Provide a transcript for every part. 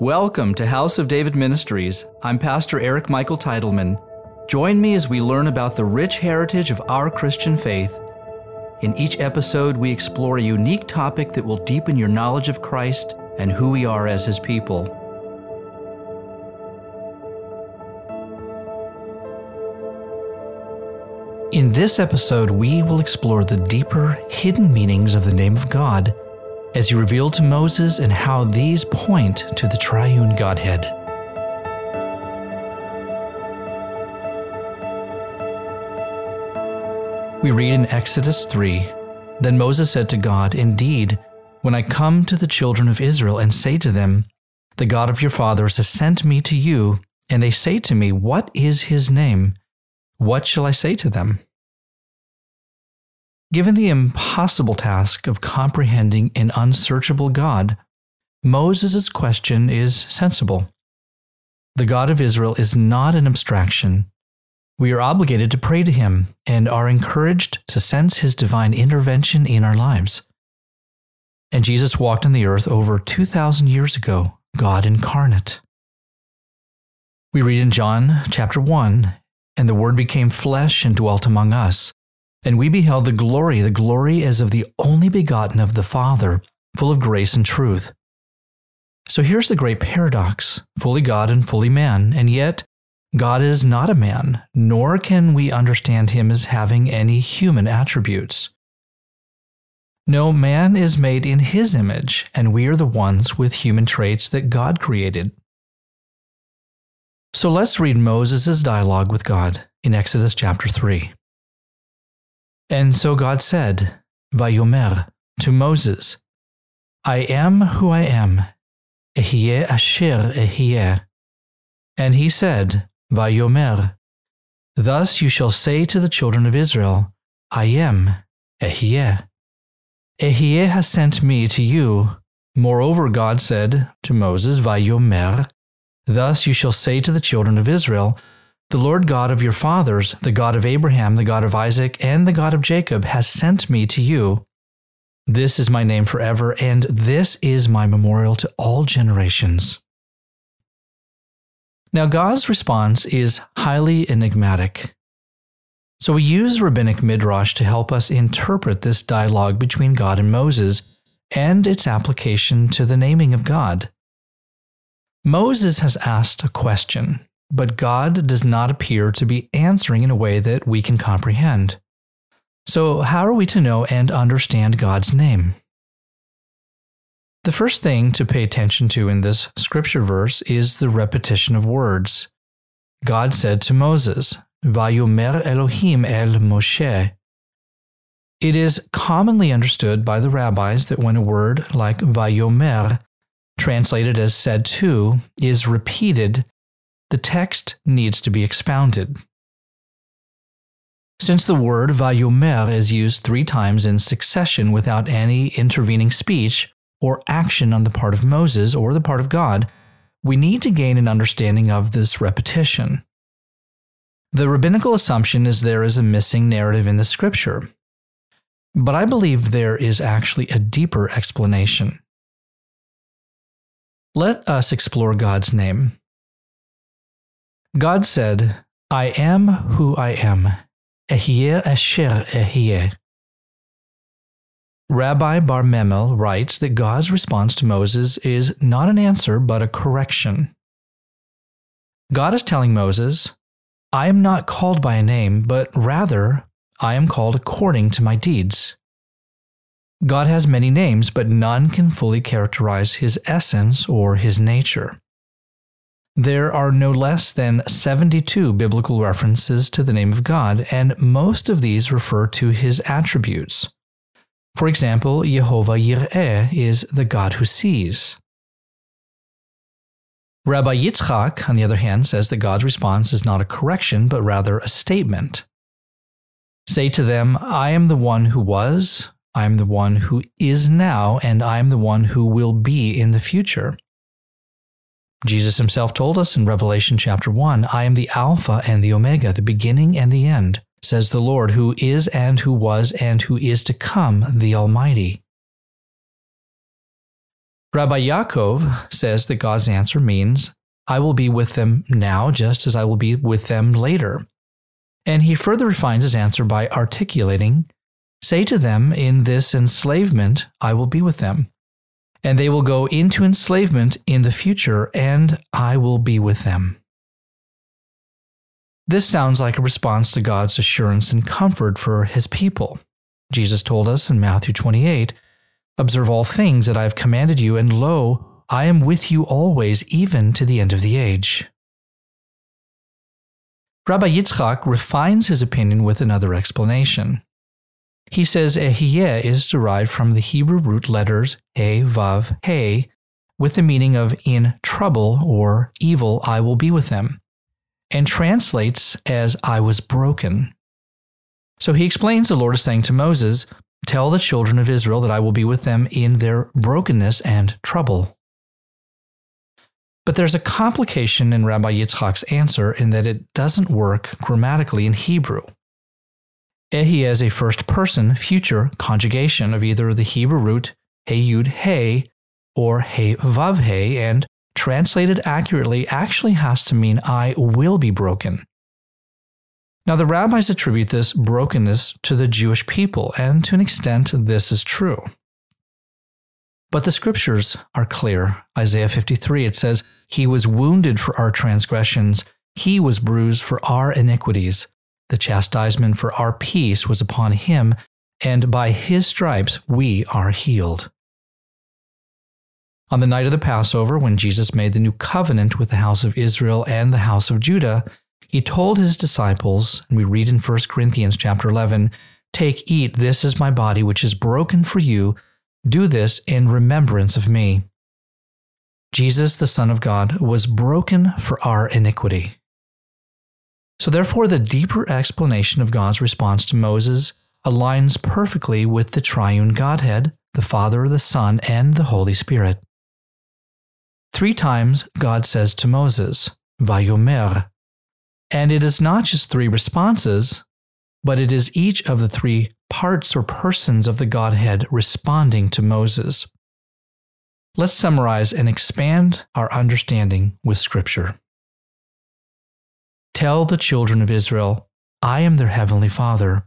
Welcome to House of David Ministries. I'm Pastor Eric Michael Titleman. Join me as we learn about the rich heritage of our Christian faith. In each episode, we explore a unique topic that will deepen your knowledge of Christ and who we are as His people. In this episode, we will explore the deeper, hidden meanings of the name of God as he revealed to Moses and how these point to the triune Godhead. We read in Exodus 3 Then Moses said to God, Indeed, when I come to the children of Israel and say to them, The God of your fathers has sent me to you, and they say to me, What is his name? What shall I say to them? Given the impossible task of comprehending an unsearchable God, Moses' question is sensible. The God of Israel is not an abstraction. We are obligated to pray to him and are encouraged to sense his divine intervention in our lives. And Jesus walked on the earth over 2,000 years ago, God incarnate. We read in John chapter 1 And the Word became flesh and dwelt among us and we beheld the glory, the glory as of the only begotten of the Father, full of grace and truth. So here's the great paradox fully God and fully man, and yet God is not a man, nor can we understand him as having any human attributes. No, man is made in his image, and we are the ones with human traits that God created. So let's read Moses' dialogue with God in Exodus chapter 3. And so God said, Vayomer, to Moses, I am who I am, Ehyeh asher Ehyeh. And he said, Vayomer, Thus you shall say to the children of Israel, I am, Ehyeh. Ehyeh has sent me to you. Moreover, God said to Moses, Vayomer, Thus you shall say to the children of Israel, the Lord God of your fathers, the God of Abraham, the God of Isaac, and the God of Jacob, has sent me to you. This is my name forever, and this is my memorial to all generations. Now, God's response is highly enigmatic. So we use rabbinic midrash to help us interpret this dialogue between God and Moses and its application to the naming of God. Moses has asked a question but God does not appear to be answering in a way that we can comprehend. So, how are we to know and understand God's name? The first thing to pay attention to in this scripture verse is the repetition of words. God said to Moses, Vayomer Elohim el Moshe. It is commonly understood by the rabbis that when a word like Vayomer, translated as said to, is repeated, the text needs to be expounded. Since the word vayomer is used three times in succession without any intervening speech or action on the part of Moses or the part of God, we need to gain an understanding of this repetition. The rabbinical assumption is there is a missing narrative in the scripture, but I believe there is actually a deeper explanation. Let us explore God's name. God said, I am who I am. Ehyeh asher ehyeh. Rabbi Bar Memel writes that God's response to Moses is not an answer but a correction. God is telling Moses, I am not called by a name, but rather I am called according to my deeds. God has many names, but none can fully characterize his essence or his nature. There are no less than 72 biblical references to the name of God, and most of these refer to his attributes. For example, Yehovah Yireh is the God who sees. Rabbi Yitzchak, on the other hand, says that God's response is not a correction, but rather a statement. Say to them, I am the one who was, I am the one who is now, and I am the one who will be in the future. Jesus himself told us in Revelation chapter 1 I am the Alpha and the Omega, the beginning and the end, says the Lord, who is and who was and who is to come, the Almighty. Rabbi Yaakov says that God's answer means, I will be with them now just as I will be with them later. And he further refines his answer by articulating, Say to them, in this enslavement I will be with them, and they will go into enslavement in the future, and I will be with them. This sounds like a response to God's assurance and comfort for his people. Jesus told us in Matthew 28 Observe all things that I have commanded you, and lo, I am with you always, even to the end of the age. Rabbi Yitzchak refines his opinion with another explanation. He says Ehyeh is derived from the Hebrew root letters He, Vav, He, with the meaning of in trouble or evil I will be with them, and translates as I was broken. So he explains the Lord is saying to Moses, Tell the children of Israel that I will be with them in their brokenness and trouble. But there's a complication in Rabbi Yitzchak's answer in that it doesn't work grammatically in Hebrew. Ehi is a first person future conjugation of either the Hebrew root he yud he or he vav he, and translated accurately actually has to mean I will be broken. Now, the rabbis attribute this brokenness to the Jewish people, and to an extent, this is true. But the scriptures are clear. Isaiah 53, it says, He was wounded for our transgressions, He was bruised for our iniquities. The chastisement for our peace was upon Him, and by His stripes we are healed. On the night of the Passover, when Jesus made the new covenant with the house of Israel and the house of Judah, he told his disciples, and we read in 1 Corinthians chapter 11, Take, eat, this is my body, which is broken for you. Do this in remembrance of me. Jesus, the Son of God, was broken for our iniquity. So, therefore, the deeper explanation of God's response to Moses aligns perfectly with the triune Godhead, the Father, the Son, and the Holy Spirit. Three times God says to Moses, Vayomer. And it is not just three responses, but it is each of the three parts or persons of the Godhead responding to Moses. Let's summarize and expand our understanding with Scripture. Tell the children of Israel, I am their heavenly Father,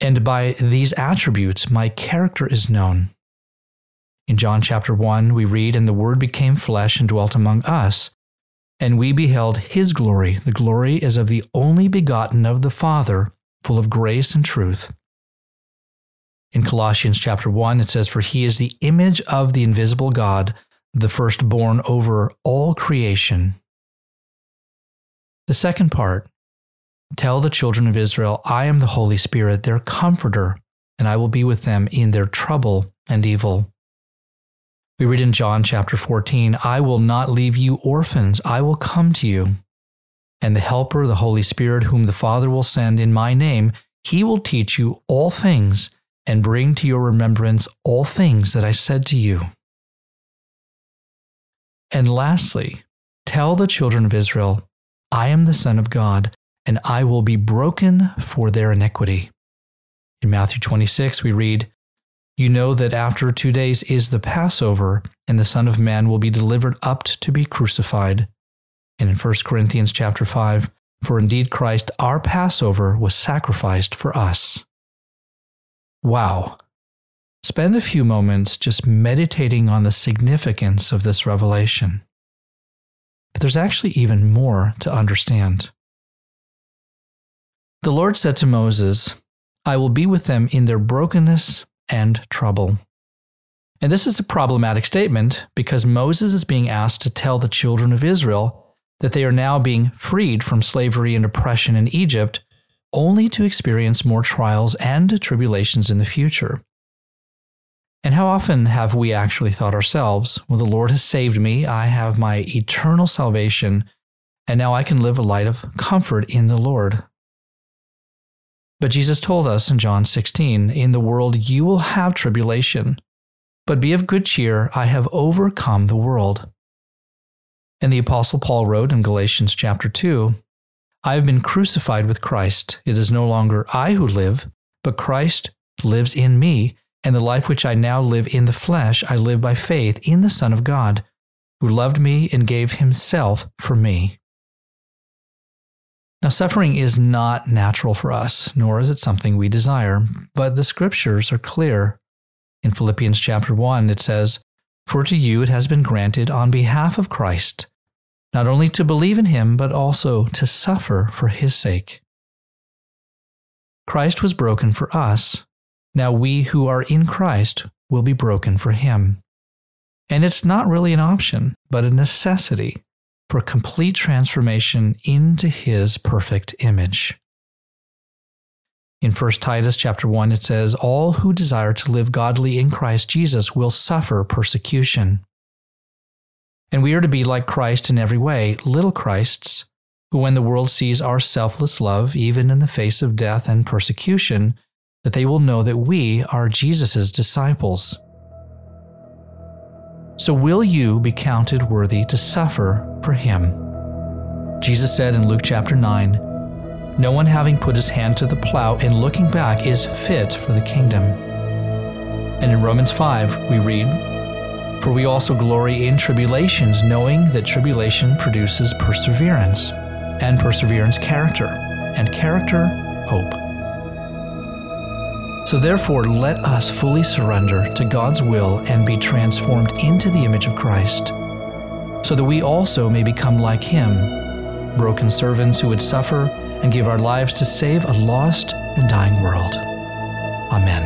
and by these attributes my character is known. In John chapter 1, we read, And the Word became flesh and dwelt among us, and we beheld his glory. The glory is of the only begotten of the Father, full of grace and truth. In Colossians chapter 1, it says, For he is the image of the invisible God, the firstborn over all creation. The second part Tell the children of Israel, I am the Holy Spirit, their comforter, and I will be with them in their trouble and evil. We read in John chapter 14, I will not leave you orphans, I will come to you. And the Helper, the Holy Spirit, whom the Father will send in my name, he will teach you all things and bring to your remembrance all things that I said to you. And lastly, tell the children of Israel, I am the Son of God, and I will be broken for their iniquity. In Matthew 26, we read, you know that after two days is the Passover, and the Son of Man will be delivered up to be crucified. And in 1 Corinthians chapter 5, for indeed Christ, our Passover, was sacrificed for us. Wow. Spend a few moments just meditating on the significance of this revelation. But there's actually even more to understand. The Lord said to Moses, I will be with them in their brokenness and trouble. And this is a problematic statement because Moses is being asked to tell the children of Israel that they are now being freed from slavery and oppression in Egypt, only to experience more trials and tribulations in the future. And how often have we actually thought ourselves, well, the Lord has saved me, I have my eternal salvation, and now I can live a life of comfort in the Lord? But Jesus told us in John 16, In the world you will have tribulation, but be of good cheer, I have overcome the world. And the Apostle Paul wrote in Galatians chapter 2, I have been crucified with Christ. It is no longer I who live, but Christ lives in me, And the life which I now live in the flesh, I live by faith in the Son of God, who loved me and gave himself for me. Now, suffering is not natural for us, nor is it something we desire, but the scriptures are clear. In Philippians chapter 1, it says, For to you it has been granted on behalf of Christ, not only to believe in him, but also to suffer for his sake. Christ was broken for us. Now we who are in Christ will be broken for him. And it's not really an option, but a necessity for complete transformation into his perfect image. In 1 Titus chapter 1 it says all who desire to live godly in Christ Jesus will suffer persecution. And we are to be like Christ in every way, little Christs, who when the world sees our selfless love even in the face of death and persecution, that they will know that we are Jesus' disciples. So, will you be counted worthy to suffer for him? Jesus said in Luke chapter 9, No one having put his hand to the plow and looking back is fit for the kingdom. And in Romans 5, we read, For we also glory in tribulations, knowing that tribulation produces perseverance, and perseverance, character, and character, hope. So therefore, let us fully surrender to God's will and be transformed into the image of Christ, so that we also may become like Him, broken servants who would suffer and give our lives to save a lost and dying world. Amen.